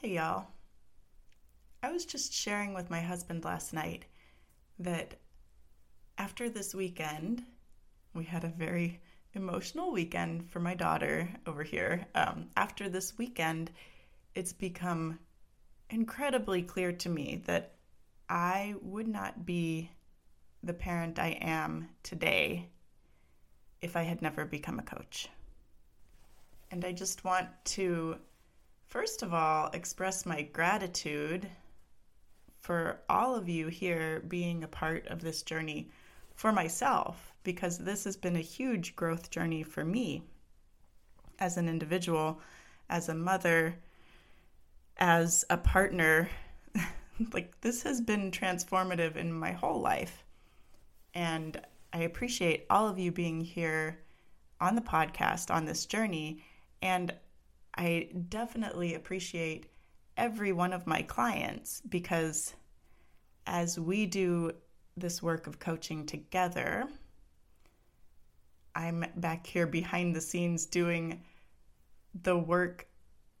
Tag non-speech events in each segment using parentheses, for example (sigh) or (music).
Hey, y'all. I was just sharing with my husband last night that after this weekend, we had a very emotional weekend for my daughter over here. Um, after this weekend, it's become incredibly clear to me that I would not be the parent I am today if I had never become a coach. And I just want to, first of all, express my gratitude for all of you here being a part of this journey for myself, because this has been a huge growth journey for me as an individual, as a mother, as a partner. (laughs) like, this has been transformative in my whole life. And I appreciate all of you being here on the podcast on this journey. And I definitely appreciate every one of my clients because as we do this work of coaching together, I'm back here behind the scenes doing the work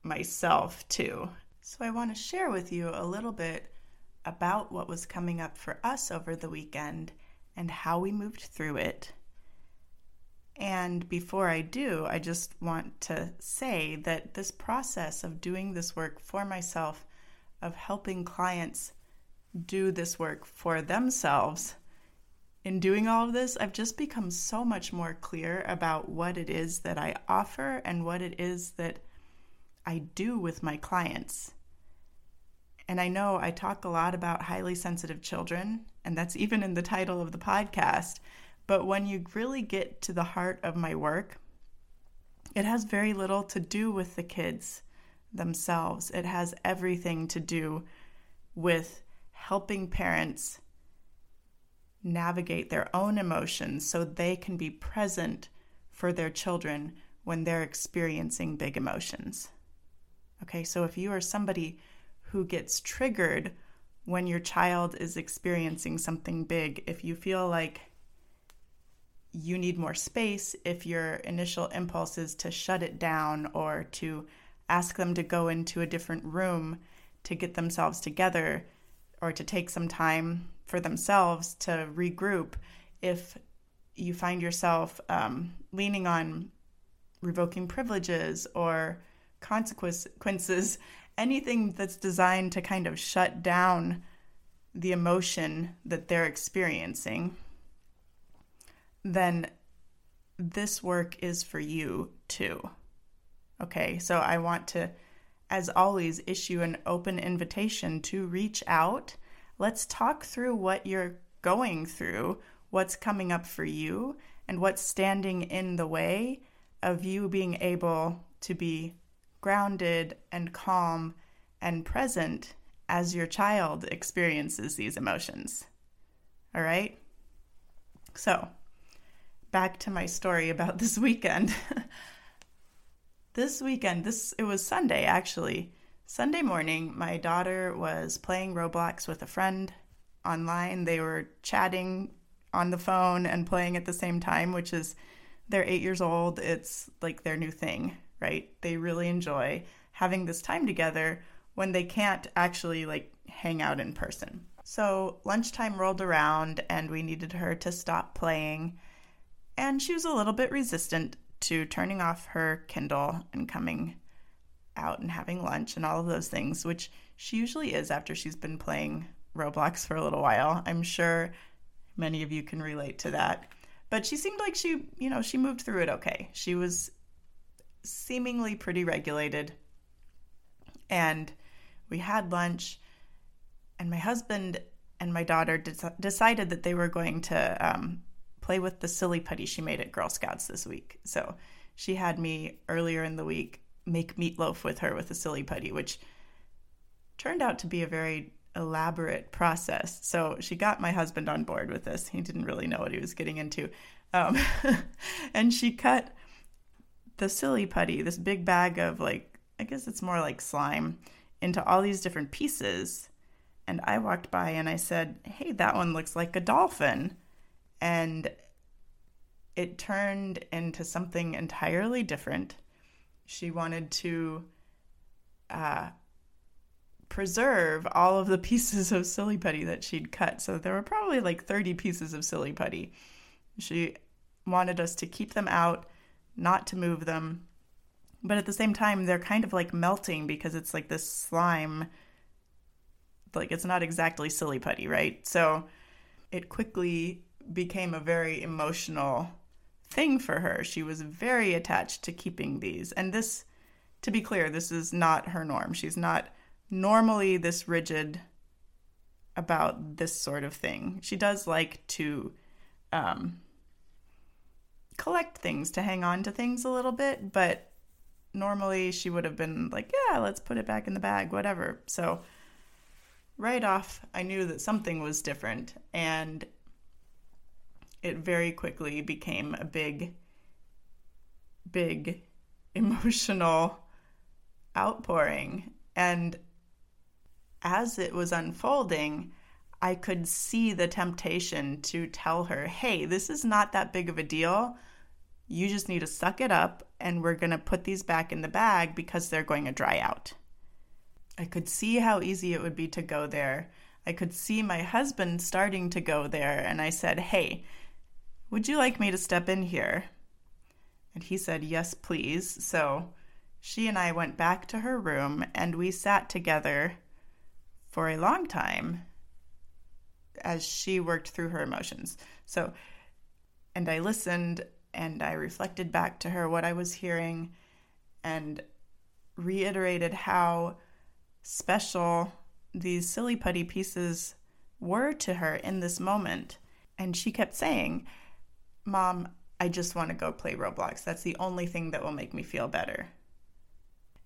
myself too. So I want to share with you a little bit about what was coming up for us over the weekend and how we moved through it. And before I do, I just want to say that this process of doing this work for myself, of helping clients do this work for themselves, in doing all of this, I've just become so much more clear about what it is that I offer and what it is that I do with my clients. And I know I talk a lot about highly sensitive children, and that's even in the title of the podcast. But when you really get to the heart of my work, it has very little to do with the kids themselves. It has everything to do with helping parents navigate their own emotions so they can be present for their children when they're experiencing big emotions. Okay, so if you are somebody who gets triggered when your child is experiencing something big, if you feel like you need more space, if your initial impulse is to shut it down or to ask them to go into a different room to get themselves together or to take some time for themselves to regroup. If you find yourself um, leaning on revoking privileges or consequences, anything that's designed to kind of shut down the emotion that they're experiencing, then this work is for you too. Okay, so I want to, as always, issue an open invitation to reach out let's talk through what you're going through, what's coming up for you, and what's standing in the way of you being able to be grounded and calm and present as your child experiences these emotions. All right? So, back to my story about this weekend. (laughs) this weekend, this it was Sunday actually. Sunday morning, my daughter was playing Roblox with a friend online. They were chatting on the phone and playing at the same time, which is they're eight years old. It's like their new thing, right? They really enjoy having this time together when they can't actually like hang out in person. So lunchtime rolled around and we needed her to stop playing. And she was a little bit resistant to turning off her Kindle and coming out and having lunch and all of those things, which she usually is after she's been playing Roblox for a little while. I'm sure many of you can relate to that. But she seemed like she, you know, she moved through it okay. She was seemingly pretty regulated. And we had lunch, and my husband and my daughter de- decided that they were going to um, play with the silly putty she made at Girl Scouts this week. So she had me earlier in the week make meatloaf with her with a silly putty, which turned out to be a very elaborate process. So she got my husband on board with this. He didn't really know what he was getting into. Um, (laughs) and she cut the silly putty, this big bag of like, I guess it's more like slime, into all these different pieces. And I walked by and I said, Hey, that one looks like a dolphin. And it turned into something entirely different. She wanted to uh, preserve all of the (laughs) pieces of silly putty that she'd cut. So there were probably like 30 pieces of silly putty. She wanted us to keep them out, not to move them. But at the same time, they're kind of like melting because it's like this slime. Like it's not exactly silly putty, right? So it quickly became a very emotional thing for her. She was very attached to keeping these. And this, to be clear, this is not her norm. She's not normally this rigid about this sort of thing. She does like to um, collect things, to hang on to things a little bit, but normally she would have been like, yeah, let's put it back in the bag, whatever. So, right off, I knew that something was different, and it very quickly became a big, big (laughs) emotional outpouring. And as it was unfolding, I could see the temptation to tell her, hey, this is not that big of a deal. You just need to suck it up, and we're going to put these back in the bag because they're going to dry out. I could see how easy it would be to go there. I could see my husband starting to go there, and I said, hey, would you like me to step in here? And he said, yes, please. So she and I went back to her room, and we sat together for a long time as she worked through her emotions. So, and I listened and I reflected back to her what I was hearing and reiterated how special these silly putty pieces were to her in this moment. And she kept saying, Mom, I just want to go play Roblox. That's the only thing that will make me feel better.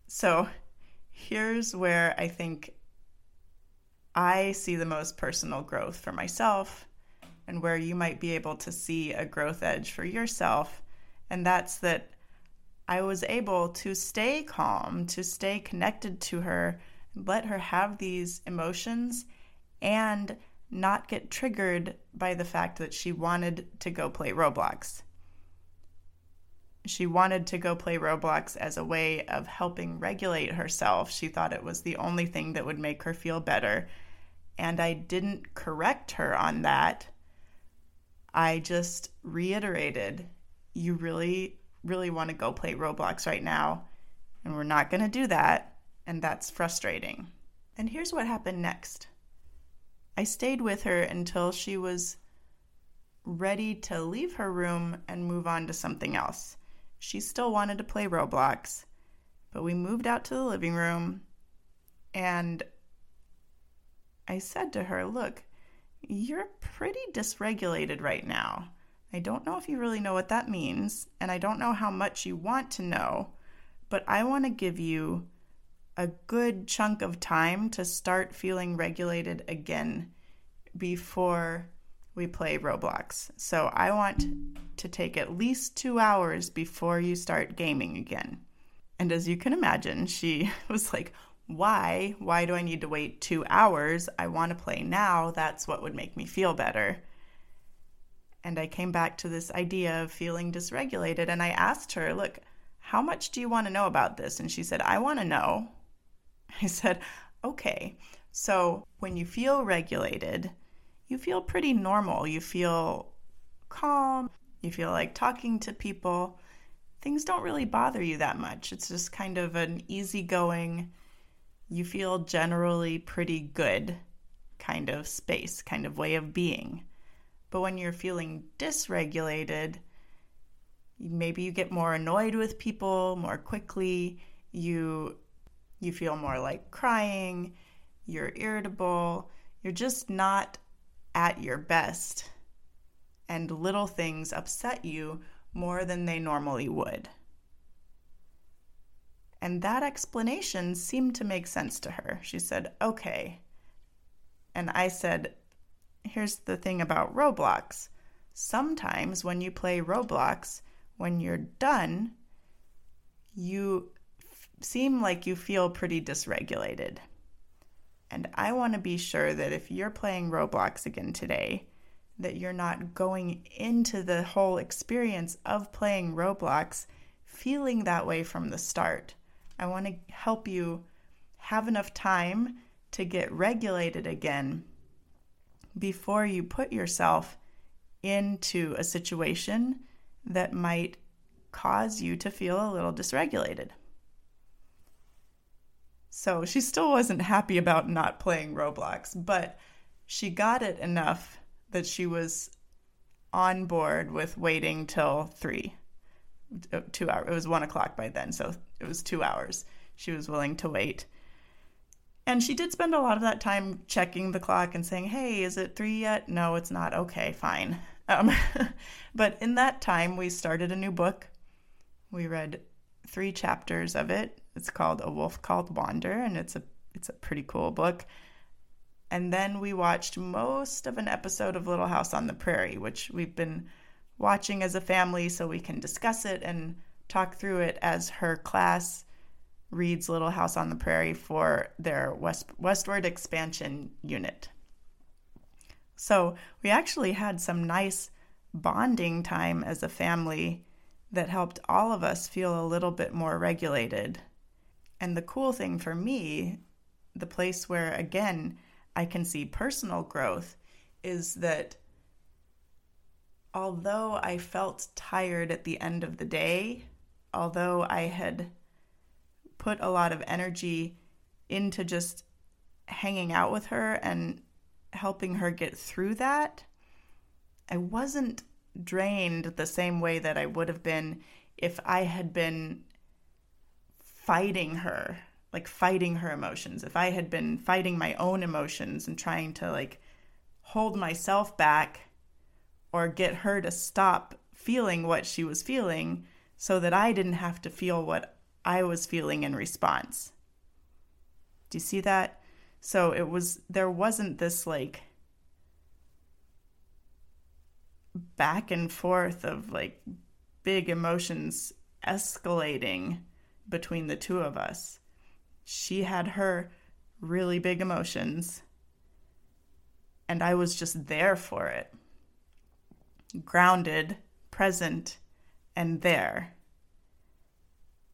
So here's where I think I see the most personal growth for myself and where you might be able to see a growth edge for yourself. And that's that I was able to stay calm, to stay connected to her, let her have these emotions, and not get triggered by the fact that she wanted to go play Roblox. She wanted to go play Roblox as a way of helping regulate herself. She thought it was the only thing that would make her feel better and I didn't correct her on that. I just reiterated, you really, really want to go play Roblox right now, and we're not going to do that, and that's frustrating. And here's what happened next I stayed with her until she was ready to leave her room and move on to something else. She still wanted to play Roblox, but we moved out to the living room and I said to her, Look, you're pretty dysregulated right now. I don't know if you really know what that means, and I don't know how much you want to know, but I want to give you a good chunk of time to start feeling regulated again before we play Roblox. So I want to take at least two hours before you start gaming again. And as you can imagine, she (laughs) was like, why? Why do I need to wait two hours? I want to play now. That's what would make me feel better. And I came back to this idea of feeling dysregulated. And I asked her, Look, how much do you want to know about this? And she said, I want to know. I said, Okay. So when you feel regulated, you feel pretty normal. You feel calm. You feel like talking to people. Things don't really bother you that much. It's just kind of an easygoing, you feel generally pretty good kind of space, kind of way of being. But when you're feeling dysregulated, maybe you get more annoyed with people more quickly, you you feel more like crying, you're irritable, you're just not at your best. And little things upset you more than they normally would. And that explanation seemed to make sense to her. She said, Okay. And I said, Here's the thing about Roblox. Sometimes when you play Roblox, when you're done, you seem like you feel pretty dysregulated. And I want to be sure that if you're playing Roblox again today, that you're not going into the whole experience of playing Roblox feeling that way from the start. I want to help you have enough time to get regulated again before you put yourself into a situation that might cause you to feel a little dysregulated. So she still wasn't happy about not playing Roblox, but she got it enough that she was on board with waiting till three, uh, two hours. It was one o'clock by then, so it was two hours. She was willing to wait. And she did spend a lot of that time checking the clock and saying, hey, is it three yet? No, it's not. Okay, fine. Um, (laughs) but in that time, we started a new book. We read three chapters of it. It's called A Wolf Called Wander, and it's a it's a pretty cool book. And then we watched most of an episode of Little House on the Prairie, which we've been watching as a family so we can discuss it and talk through it as her class reads Little House on the Prairie for their West, Westward Expansion unit. So we actually had some nice bonding time as a family that helped all of us feel a little bit more regulated. And the cool thing for me, the place where, again, I can see personal growth is that although I felt tired at the end of the day, although I had put a lot of energy into just hanging out with her and helping her get through that, I wasn't drained the same way that I would have been if I had been fighting her like fighting her emotions, if I had been fighting my own emotions and trying to like hold myself back or get her to stop feeling what she was feeling so that I didn't have to feel what I was feeling in response. Do you see that? So it was, there wasn't this like back and forth of like big emotions escalating between the two of us she had her really big emotions, and I was just there for it. Grounded, present, and there.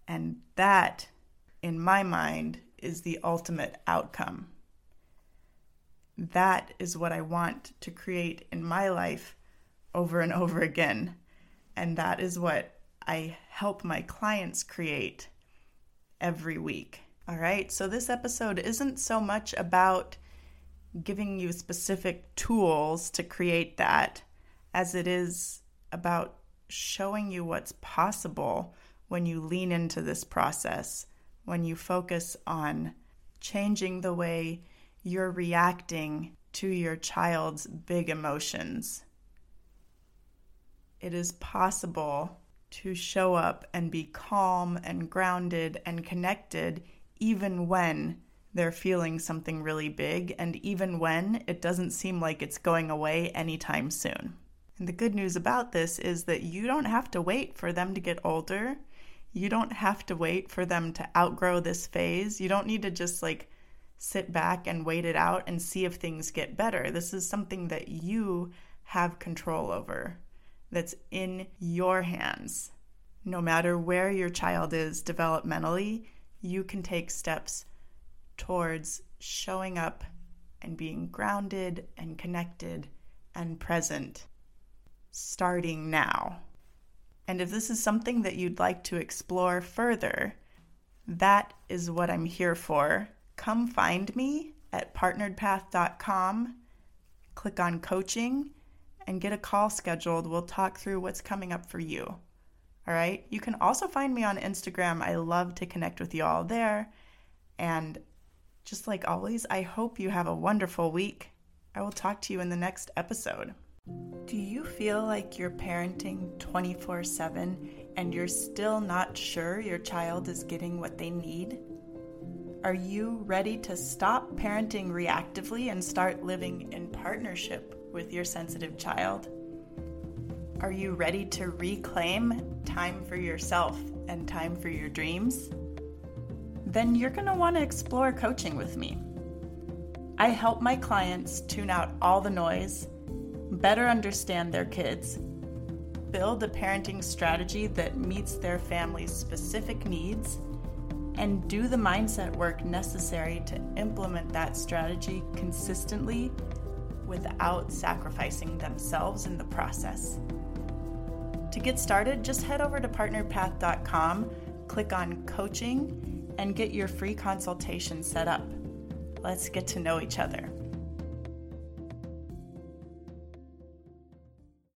And that, in my mind, is the ultimate outcome. That is what I want to create in my life over and (laughs) over again. And that is what I help my clients create every week. All right, so this episode isn't so much about giving you specific tools to create that as it is about showing you what's possible when you lean into this process, when you focus on changing the way you're reacting to your child's big emotions. It is possible to show up and be calm and grounded and connected even when they're feeling something really big, and even when it doesn't seem like it's going away anytime soon. And the good news about this is that you don't have to wait for them to get older. You don't have to wait for them to outgrow this phase. You don't need to just like sit back and wait it out and see if things get better. This is something that you have control over, that's in your hands. No matter where your child is developmentally, you can take steps towards showing up and being grounded and connected and present starting now. And if this is something that you'd like to explore further, that is what I'm here for. Come find me at partneredpath.com, click on coaching, and get a call scheduled. We'll talk through what's coming up for you. All right. You can also find me on Instagram. I love to connect with you all there. And just like always, I hope you have a wonderful week. I will talk to you in the next episode. Do you feel like you're parenting 24 7 and you're still not sure your child is getting what they need? Are you ready to stop parenting reactively and start living in partnership with your sensitive child? Are you ready to reclaim time for yourself and time for your dreams? Then you're going to want to explore coaching with me. I help my clients tune out all the noise, better understand their kids, build a parenting strategy that meets their family's specific needs, and do the mindset work necessary to implement that strategy consistently without sacrificing themselves in the process. To get started, just head over to partneredpath.com, click on coaching, and get your free consultation set up. Let's get to know each other.